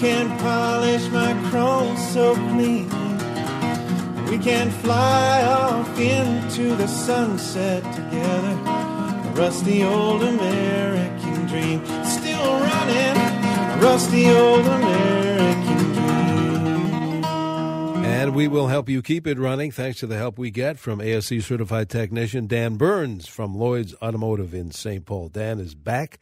You can polish my chrome so clean. We can fly off into the sunset together. A rusty old American dream. Still running. A rusty old American dream. And we will help you keep it running thanks to the help we get from ASE certified technician Dan Burns from Lloyd's Automotive in St. Paul. Dan is back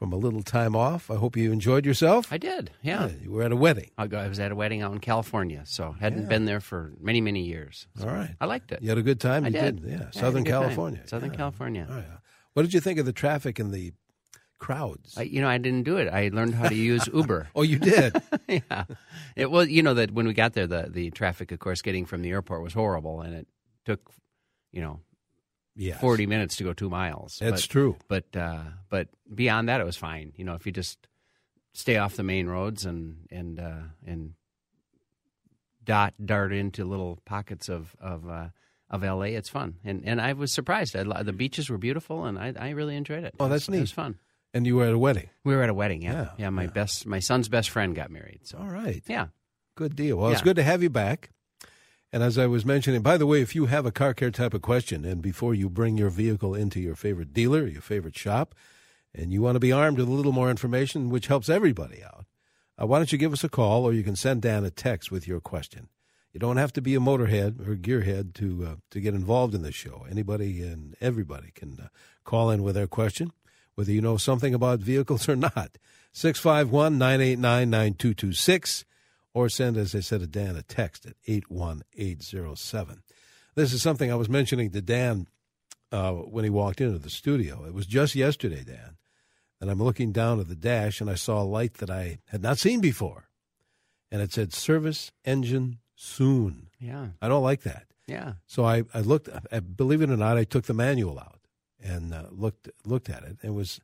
from a little time off. I hope you enjoyed yourself. I did, yeah. you were at a wedding. I, was at a wedding out in California, so hadn't Yeah. been there for many, many years. So All right. I liked it. You had a good time? I you did. Yeah. Yeah, I had a Southern good time. California. Southern Yeah. California. Oh, yeah. What did you think of the traffic and the crowds? I, you know, I didn't do it. I learned how to use Uber. oh, you did? yeah, it was. You know that when we got there, the the traffic, of course, getting from the airport was horrible, and it took, you know, Yes. forty minutes to go two miles. That's But- true. But uh, but beyond that, it was fine. You know, if you just stay off the main roads and and uh, and dot dart into little pockets of of uh, of LA, it's fun. And and I was surprised. I, the beaches were beautiful, and I, I really enjoyed it. Oh, It that's neat. It was fun. And you were at a wedding. We were at a wedding. Yeah, Yeah, yeah. my yeah. best, my son's best friend got married. So All right. yeah, Good deal. Well, it's good to have you back. And as I was mentioning, by the way, if you have a car care type of question, and before you bring your vehicle into your favorite dealer, your favorite shop, and you want to be armed with a little more information, which helps everybody out, uh, why don't you give us a call or you can send Dan a text with your question. You don't have to be a motorhead or gearhead to uh, to get involved in this show. Anybody and everybody can uh, call in with their question, whether you know something about vehicles or not. 651 989 9226 or send, as I said to Dan, a text at 81807. This is something I was mentioning to Dan uh, when he walked into the studio. It was just yesterday, Dan, and I'm looking down at the dash and I saw a light that I had not seen before. And it said service engine soon. yeah, I don't like that. yeah. So I, I looked, I, believe it or not, I took the manual out and uh, looked looked at it. It was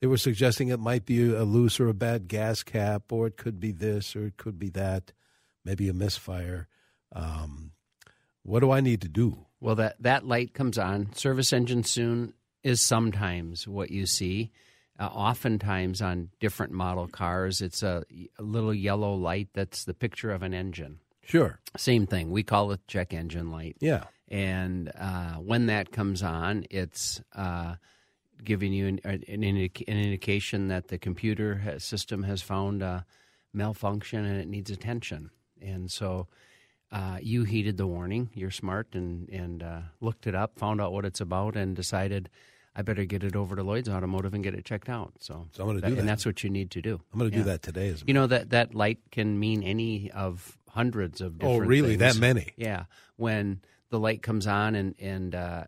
they were suggesting it might be a loose or a bad gas cap, or it could be this, or it could be that, maybe a misfire. Um, what do I need to do? Well, that that light comes on. Service engine soon is sometimes what you see. Uh, oftentimes on different model cars, it's a, a little yellow light that's the picture of an engine. Sure. Same thing. We call it check engine light. Yeah. And uh, when that comes on, it's uh, giving you an, an, indic- an indication that the computer has, system has found a malfunction and it needs attention. And so uh, you heeded the warning. You're smart and, and uh, looked it up, found out what it's about, and decided I better get it over to Lloyd's Automotive and get it checked out. So, So I'm gonna do that. And that's what you need to do. I'm going to Yeah. do that today. You know that that light can mean any of hundreds of Oh, different. really? things. That many? Yeah. When the light comes on and and uh,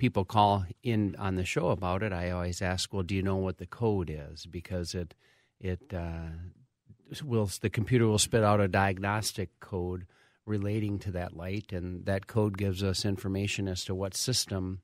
people call in on the show about it, I always ask, "Well, do you know what the code is?" Because it it uh, will the computer will spit out a diagnostic code relating to that light, and that code gives us information as to what system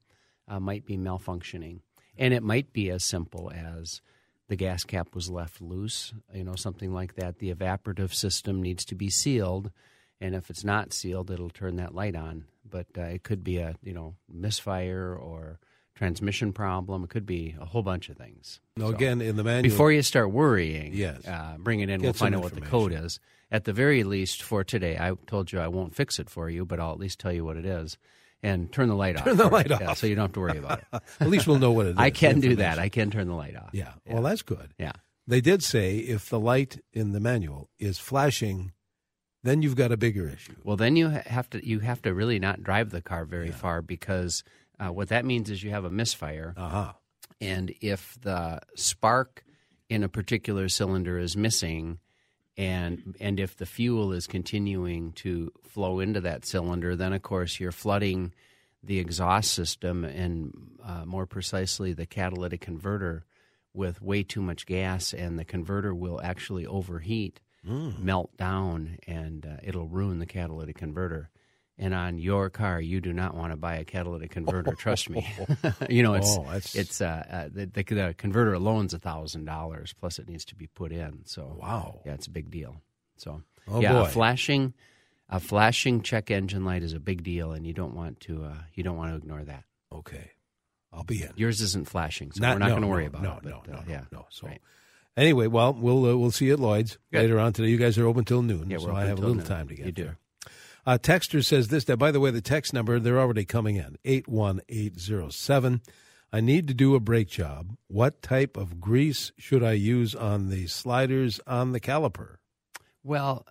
uh, might be malfunctioning, and it might be as simple as the gas cap was left loose, you know, something like that. The evaporative system needs to be sealed, and if it's not sealed, it'll turn that light on. But uh, it could be a you know misfire or transmission problem. It could be a whole bunch of things. No, So, again, in the manual. before you start worrying, Yes. uh, bring it in. Get we'll find out what the code is. At the very least, for today, I told you I won't fix it for you, but I'll at least tell you what it is, and turn the light off. Turn the light you. Yeah, off. so you don't have to worry about it. at least we'll know what it is. I can do that. I can turn the light off. Yeah. Well, that's good. Yeah. They did say if the light in the manual is flashing, then you've got a bigger issue. Well, then you have to you have to really not drive the car very far because uh, what that means is you have a misfire, Uh huh. and if the spark in a particular cylinder is missing, and and if the fuel is continuing to flow into that cylinder, then of course you're flooding the exhaust system and uh, more precisely the catalytic converter with way too much gas, and the converter will actually overheat. Melt down, and uh, it'll ruin the catalytic converter. And on your car, you do not want to buy a catalytic converter. trust me. you know, it's Oh, it's uh, uh, the, the the converter alone's a thousand dollars plus it needs to be put in. So Wow. yeah, it's a big deal. So Oh, yeah, flashing a flashing check engine light is a big deal, and you don't want to uh, you don't want to ignore that. Okay. I'll be in. Yours isn't flashing, so Not- we're not no, going to worry no, about no, it. But, no, uh, no, no, yeah, no. So right. Anyway, well, we'll uh, we'll see you at Lloyd's Good. later on today. You guys are open till noon, Yeah, so I have a little noon. time to get You do. there. Uh, Texter says this. That by the way, the text number they're already coming in eight one eight zero seven. I need to do a brake job. What type of grease should I use on the sliders on the caliper? Well,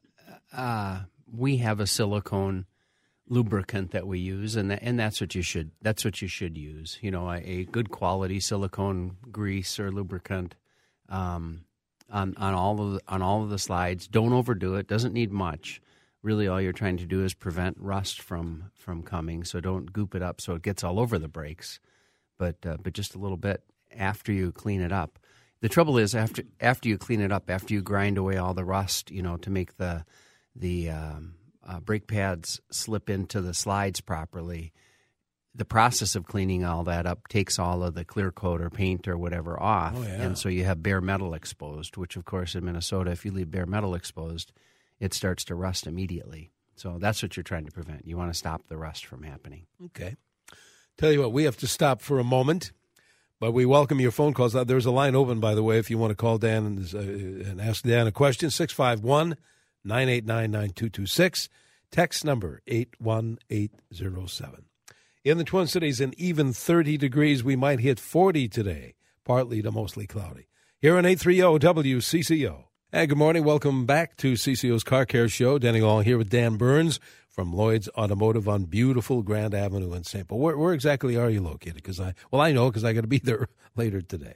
uh, we have a silicone lubricant that we use, and that, and that's what you should that's what you should use. You know, a, a good quality silicone grease or lubricant um, on on all of the, on all of the slides. Don't overdo it. Doesn't need much. Really, all you're trying to do is prevent rust from from coming. So don't goop it up so it gets all over the brakes, but uh, but just a little bit after you clean it up. The trouble is after after you clean it up, after you grind away all the rust, you know, to make the the um, uh, brake pads slip into the slides properly. The process of cleaning all that up takes all of the clear coat or paint or whatever off, Oh, yeah. and so you have bare metal exposed. Which, of course, in Minnesota, if you leave bare metal exposed, it starts to rust immediately. So that's what you're trying to prevent. You want to stop the rust from happening. Okay. Tell you what, we have to stop for a moment, but we welcome your phone calls. Uh, There's a line open, by the way, if you want to call Dan and, uh, and ask Dan a question. 651 989 9226. Text number 81807. In the Twin Cities, in even 30 degrees, we might hit 40 today, partly to mostly cloudy. Here on 830 WCCO. And good morning. Welcome back to CCO's Car Care Show. Danny Long here with Dan Burns from Lloyd's Automotive on beautiful Grand Avenue in St. Paul. Where, where exactly are you located? Because I, well, I know because I got to be there later today.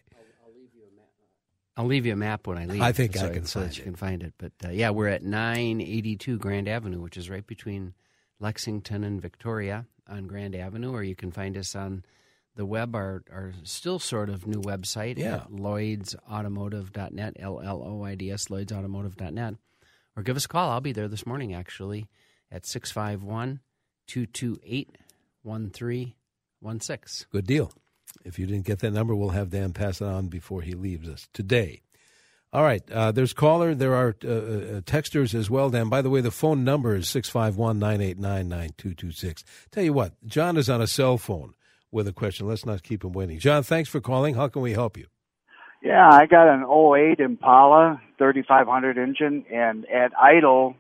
I'll leave you a map when I leave. I think I so, can so find that you it. can find it. But uh, yeah, we're at 982 Grand Avenue, which is right between Lexington and Victoria on Grand Avenue. Or you can find us on the web, our, our still sort of new website Yeah. at lloydsautomotive.net, L L O I D S, lloydsautomotive.net. Or give us a call. I'll be there this morning, actually, at 651 228 1316. Good deal. If you didn't get that number, we'll have Dan pass it on before he leaves us today. All right. Uh, there's caller. There are uh, uh, texters as well, Dan. By the way, the phone number is 651 989 9226. Tell you what, John is on a cell phone with a question. Let's not keep him waiting. John, thanks for calling. How can we help you? Yeah, I got an 08 Impala 3500 engine, and at idle,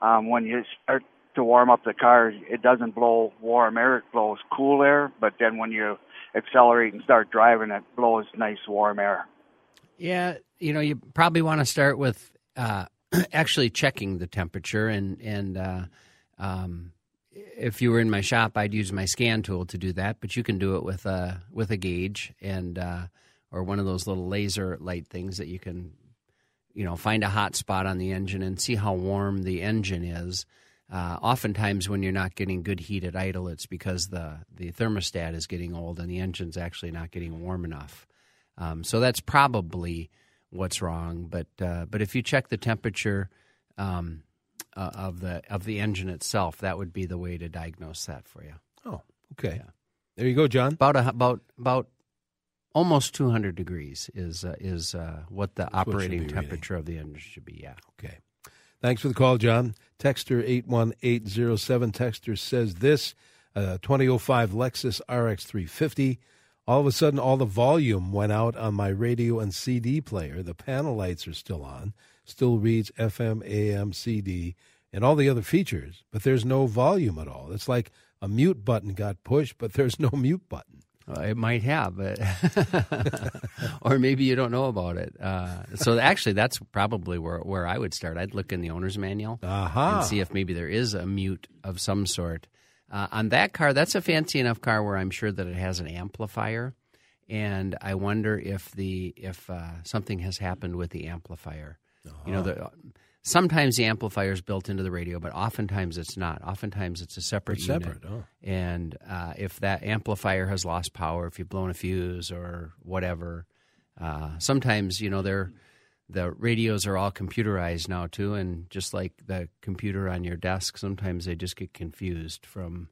um, when you start to warm up the car, it doesn't blow warm air; it blows cool air. But then when you accelerate and start driving, it blows nice warm air. Yeah, you know, you probably want to start with uh, actually checking the temperature, and and uh, um, if you were in my shop, I'd use my scan tool to do that. But you can do it with a with a gauge and uh, or one of those little laser light things that you can, you know, find a hot spot on the engine and see how warm the engine is. Uh, oftentimes, when you're not getting good heat at idle, it's because the the thermostat is getting old and the engine's actually not getting warm enough. Um, so that's probably what's wrong. But uh, but if you check the temperature um, uh, of the of the engine itself, that would be the way to diagnose that for you. Oh, okay. Yeah. There you go, John. About a, about about almost 200 degrees is uh, is uh, what the what should operating reading. temperature of the engine should be. Yeah. Okay. Thanks for the call, John. Texter 81807. Texter says this uh, 2005 Lexus RX 350. All of a sudden, all the volume went out on my radio and CD player. The panel lights are still on, still reads FM, AM, CD, and all the other features, but there's no volume at all. It's like a mute button got pushed, but there's no mute button. Uh, it might have, but or maybe you don't know about it. Uh, so actually, that's probably where where I would start. I'd look in the owner's manual Aha. and see if maybe there is a mute of some sort. Uh, on that car, that's a fancy enough car where I'm sure that it has an amplifier, and I wonder if the if uh, something has happened with the amplifier. You know, the, sometimes the amplifier is built into the radio, but oftentimes it's not. Oftentimes it's a separate It's unit. separate, oh. And uh, if that amplifier has lost power, if you've blown a fuse or whatever, uh, sometimes you know they're the radios are all computerized now too, and just like the computer on your desk, sometimes they just get confused from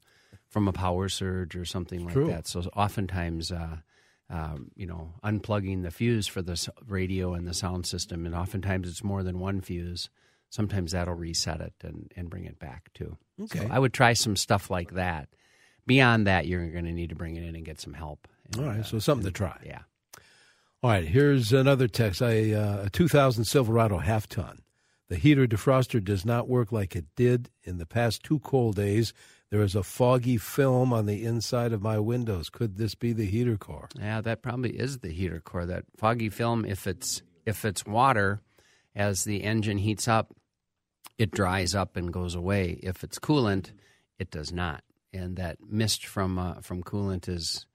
from a power surge or something like True. that. So oftentimes. Uh, um, you know, unplugging the fuse for the radio and the sound system, and oftentimes it's more than one fuse. Sometimes that'll reset it and, and bring it back too. Okay. So I would try some stuff like that. Beyond that, you're going to need to bring it in and get some help. And, All right, uh, so something to try. yeah. All right, here's another text. I, uh, a 2000 Silverado half ton. The heater defroster does not work like it did in the past two cold days. There is a foggy film on the inside of my windows. Could this be the heater core? Yeah, that probably is the heater core. That foggy film, if it's if it's water, as the engine heats up, it dries up and goes away. If it's coolant, it does not. And that mist from uh, from coolant is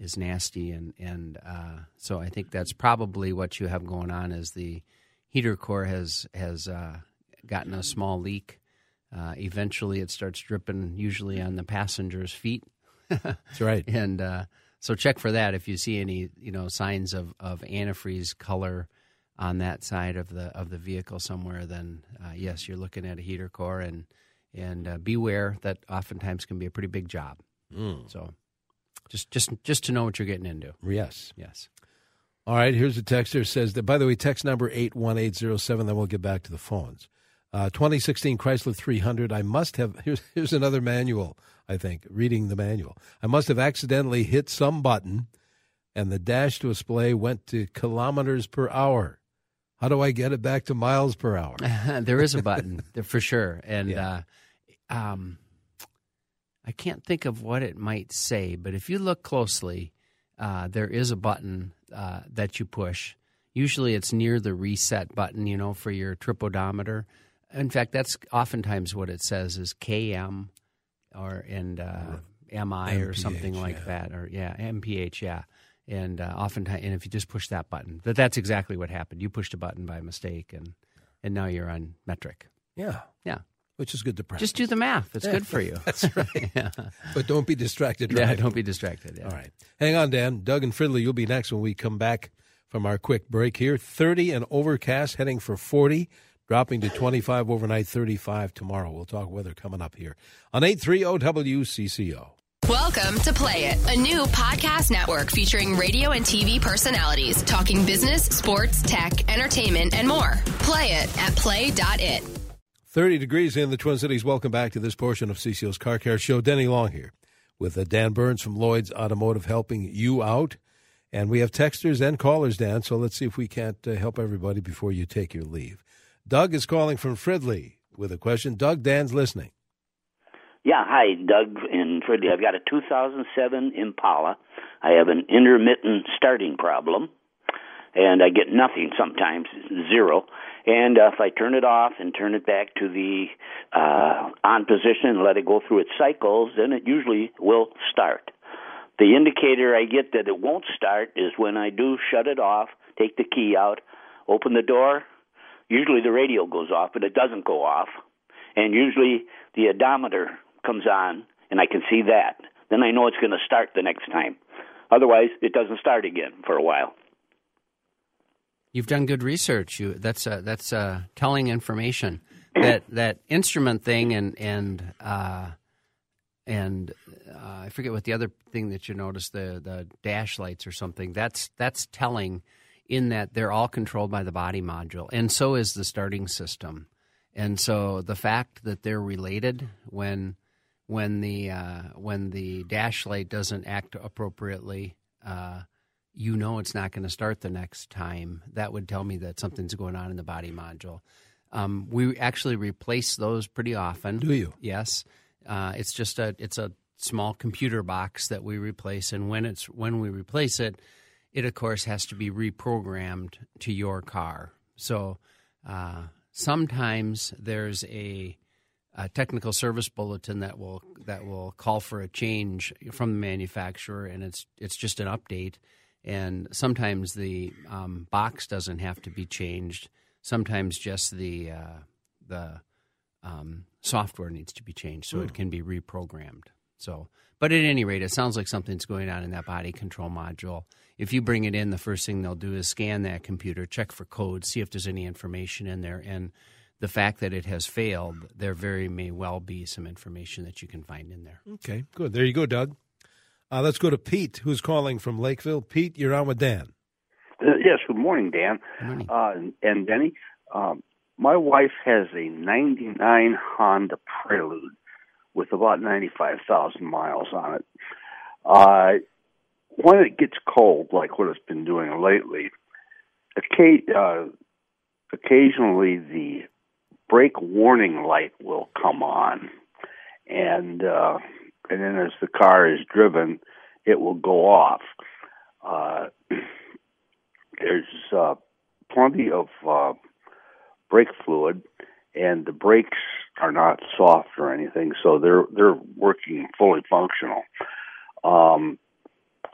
is nasty. And and uh, so I think that's probably what you have going on. Is the heater core has has uh, gotten a small leak. Uh, eventually, it starts dripping, usually on the passenger's feet. That's right. and uh, so check for that if you see any you know signs of, of antifreeze color on that side of the of the vehicle somewhere then uh, yes you're looking at a heater core and and uh, beware that oftentimes can be a pretty big job so just just just to know what you're getting into Yes. yes All right, here's a texter says that, by the way, text number 81807, then we'll get back to the phones. Uh, 2016 Chrysler 300. I must have, here's, here's another manual, I think, reading the manual. I must have accidentally hit some button and the dash display went to kilometers per hour. How do I get it back to miles per hour? there is a button for sure, and Yeah. uh, um, I can't think of what it might say, but if you look closely, uh, there is a button uh, that you push. Usually, it's near the reset button, you know, for your trip odometer. In fact, that's oftentimes what it says is KM or and uh, MI or something like yeah. that, or yeah, MPH, yeah. And uh, oftentimes, and if you just push that button, that that's exactly what happened. You pushed a button by mistake, and and now you're on metric. Yeah, Yeah, which is good to practice. just do the math. It's good for you. That's right. yeah. But don't be distracted. yeah, don't be distracted. Yeah. All right. Hang on, Dan. Doug and Fridley, you'll be next when we come back from our quick break here. 30 and overcast, heading for 40, dropping to 25 overnight, 35 tomorrow. We'll talk weather coming up here on 830 WCCO. Welcome to Play It, a new podcast network featuring radio and TV personalities talking business, sports, tech, entertainment, and more. Play it at play.it. 30 degrees in the Twin Cities. Welcome back to this portion of CCO's Car Care Show. Denny Long here with uh, Dan Burns from Lloyd's Automotive helping you out. And we have texters and callers, Dan, so let's see if we can't uh, help everybody before you take your leave. Doug is calling from Fridley with a question. Doug, Dan's listening. Yeah, hi, Doug in Fridley. I've got a 2007 Impala. I have an intermittent starting problem, and I get nothing sometimes, zero. And uh, if I turn it off and turn it back to the uh, on position and let it go through its cycles, then it usually will start. The indicator I get that it won't start is when I do shut it off, take the key out, open the door. Usually the radio goes off, but it doesn't go off. And usually the odometer comes on, and I can see that. Then I know it's going to start the next time. Otherwise, it doesn't start again for a while. You've done good research. You that's uh, that's uh, telling information. That that instrument thing and and uh, and uh, I forget what the other thing that you noticed the the dash lights or something. That's that's telling in that they're all controlled by the body module, and so is the starting system. And so the fact that they're related when when the uh, when the dash light doesn't act appropriately, uh, you know it's not going to start the next time. That would tell me that something's going on in the body module. Um, we actually replace those pretty often. Do you? Yes. Uh, it's just a it's a small computer box that we replace, and when it's when we replace it, it of course has to be reprogrammed to your car. So uh, sometimes there's a, a technical service bulletin that will that will call for a change from the manufacturer, and it's it's just an update. And sometimes the um, box doesn't have to be changed. Sometimes just the uh, the um, software needs to be changed so it can be reprogrammed. So, but at any rate, it sounds like something's going on in that body control module. If you bring it in, the first thing they'll do is scan that computer, check for codes, see if there's any information in there, and the fact that it has failed, there very may well be some information that you can find in there. Okay, good. There you go, Doug. Uh, let's go to Pete, who's calling from Lakeville. Pete, you're on with Dan. Uh, yes, good morning, Dan. Good morning. Uh, and Denny. Um, my wife has a 99 Honda Prelude with about 95,000 miles on it. Uh, when it gets cold, like what it's been doing lately, uh, occasionally the brake warning light will come on, and uh, and then as the car is driven, it will go off. Uh, there's uh, plenty of uh, brake fluid, and the brakes are not soft or anything, so they're they're working fully functional. Um,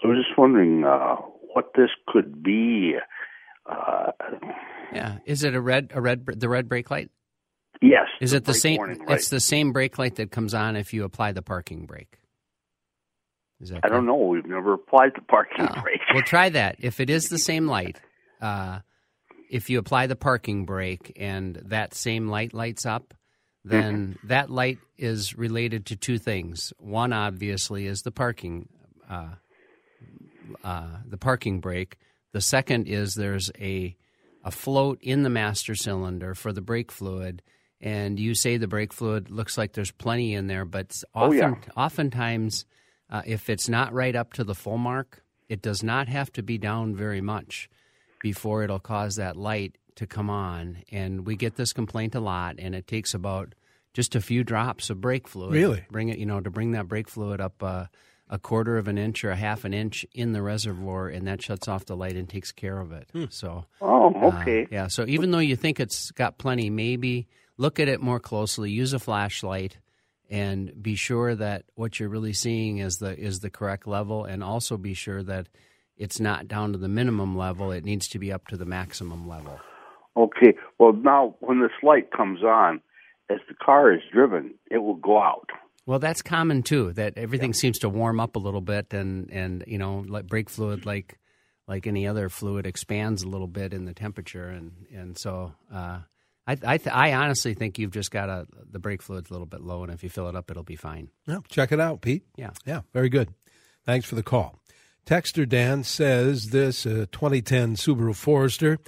I was just wondering uh, what this could be. Uh, Yeah, is it a red a red the red brake light? Yes. Is it the same? warning light. It's the same brake light that comes on if you apply the parking brake. Is that I don't know. We've never applied the parking Oh, brake. Well, try that. If it is the same light, uh, if you apply the parking brake and that same light lights up, then Mm-hmm. that light is related to two things. One, obviously, is the parking, uh, uh, the parking brake. The second is there's a a float in the master cylinder for the brake fluid, and you say the brake fluid looks like there's plenty in there, but Oh, often, yeah. oftentimes, uh, if it's not right up to the full mark, it does not have to be down very much before it'll cause that light to come on. And we get this complaint a lot, and it takes about just a few drops of brake fluid. Really? Bring it, you know, to bring that brake fluid up uh, a quarter of an inch or a half an inch in the reservoir, and that shuts off the light and takes care of it. So, oh, uh, okay. yeah. So even though you think it's got plenty, maybe look at it more closely. Use a flashlight, and be sure that what you're really seeing is the is the correct level, and also be sure that it's not down to the minimum level. It needs to be up to the maximum level. Okay. Well, now when this light comes on, as the car is driven, it will go out. Well, that's common too. That everything seems to warm up a little bit, and and you know, like brake fluid, like like any other fluid, expands a little bit in the temperature, and and so uh, I I, th- I honestly think you've just got a the brake fluid's a little bit low, and if you fill it up, it'll be fine. Yeah, check it out, Pete. Yeah. Yeah, very good. Thanks for the call. Texter Dan says this uh, 2010 Subaru Forester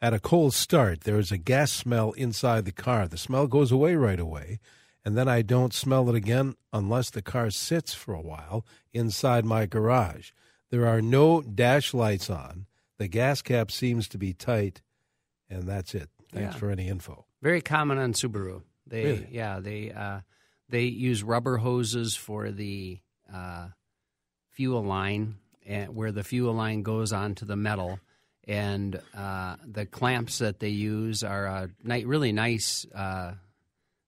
at a cold start, there is a gas smell inside the car. The smell goes away right away, and then I don't smell it again unless the car sits for a while inside my garage. There are no dash lights on. The gas cap seems to be tight, and that's it. Thanks Yeah. for any info. Very common on Subaru. They Really? yeah they uh, they use rubber hoses for the uh, fuel line, and where the fuel line goes onto the metal, and uh, the clamps that they use are a ni- really nice, uh,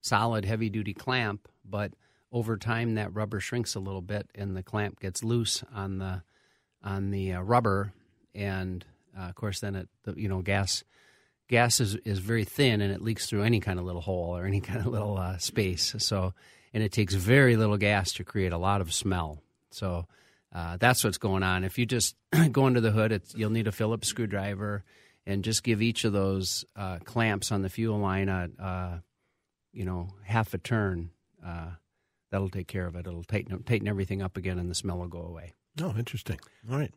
solid, heavy duty clamp. But over time, that rubber shrinks a little bit, and the clamp gets loose on the on the uh, rubber, and uh, of course, then it the, you know gas gas is, is very thin and it leaks through any kind of little hole or any kind of little uh, space. So, and it takes very little gas to create a lot of smell. So, uh, that's what's going on. If you just go under the hood, you'll need a Phillips screwdriver and just give each of those uh, clamps on the fuel line a, you know, half a turn. Uh, that'll take care of it. It'll tighten tighten everything up again, and the smell will go away. Oh, interesting. All right.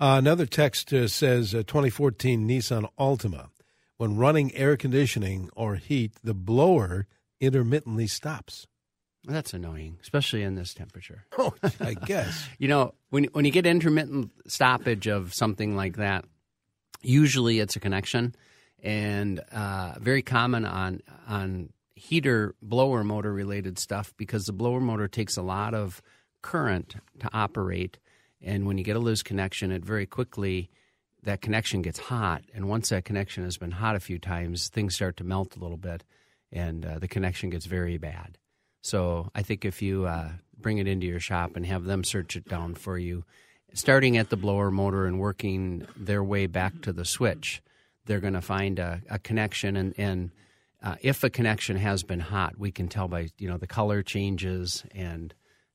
Uh, another text uh, says uh, 2014 Nissan Altima. When running air conditioning or heat, the blower intermittently stops. That's annoying, especially in this temperature. Oh, I guess. You know, when when you get intermittent stoppage of something like that, usually it's a connection, and uh, very common on on heater blower motor related stuff because the blower motor takes a lot of current to operate, and when you get a loose connection, it very quickly that connection gets hot, and once that connection has been hot a few times, things start to melt a little bit, and uh, the connection gets very bad. So I think if you uh, bring it into your shop and have them search it down for you, starting at the blower motor and working their way back to the switch, they're going to find a, a connection. And, and uh, if a connection has been hot, we can tell by you know the color changes and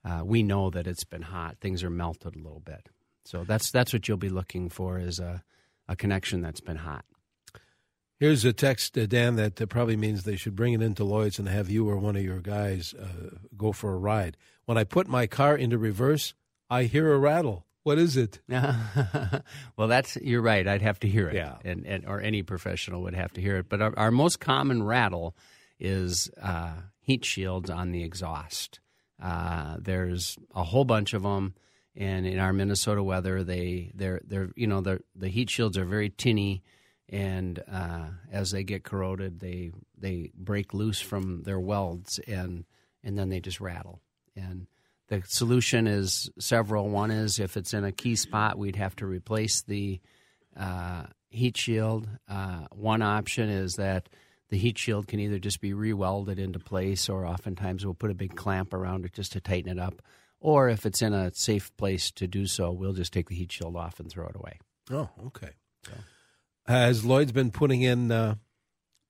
uh, we know that it's been hot. Things are melted a little bit. So that's that's what you'll be looking for is a, a connection that's been hot. Here's a text, uh, Dan, that uh, probably means they should bring it into Lloyd's and have you or one of your guys uh, go for a ride. When I put my car into reverse, I hear a rattle. What is it? well, that's you're right. I'd have to hear it, Yeah. and, and or any professional would have to hear it. But our, our most common rattle is uh, heat shields on the exhaust. Uh, there's a whole bunch of them, and in our Minnesota weather, they they're they're you know the the heat shields are very tinny, and uh, as they get corroded, they they break loose from their welds, and and then they just rattle. And the solution is several. One is if it's in a key spot, we'd have to replace the uh, heat shield. Uh, one option is that the heat shield can either just be re-welded into place, or oftentimes we'll put a big clamp around it just to tighten it up. Or if it's in a safe place to do so, we'll just take the heat shield off and throw it away. Oh, okay. Has Lloyd's been putting in uh,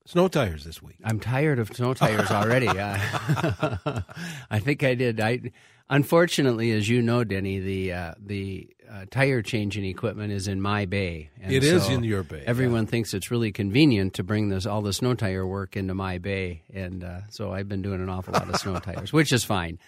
snow tires this week? I'm tired of snow tires already. Uh, I think I did. I unfortunately, as you know, Denny, the uh, the uh, tire changing equipment is in my bay. It is so in your bay, Everyone thinks it's really convenient to bring this all the snow tire work into my bay, and uh, so I've been doing an awful lot of snow tires, which is fine.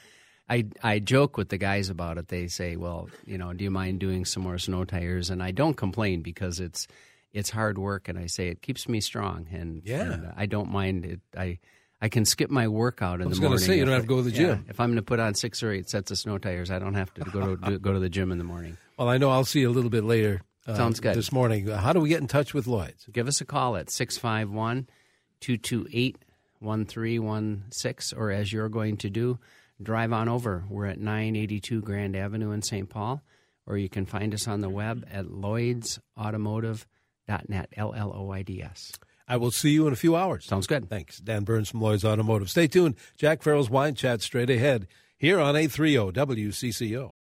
I, I joke with the guys about it. They say, "Well, you know, do you mind doing some more snow tires?" And I don't complain because it's it's hard work, and I say it keeps me strong, and, Yeah. and, I don't mind it. I I can skip my workout in I was the gonna morning. say, you don't have to go to the yeah, gym. if I'm going to put on six or eight sets of snow tires, I don't have to go to do, go to the gym in the morning. Well, I know I'll see you a little bit later. Uh, Sounds good. This morning. Uh, How do we get in touch with Lloyd's? Give us a call at 651 228 1316, or as you're going to do, drive on over. We're at 982 Grand Avenue in St. Paul, or you can find us on the web at lloydsautomotive.net, L L O I D S. I will see you in a few hours. Sounds good. Thanks. Dan Burns from Lloyd's Automotive. Stay tuned. Jack Farrell's Wine Chat straight ahead here on oh, A30 WCCO.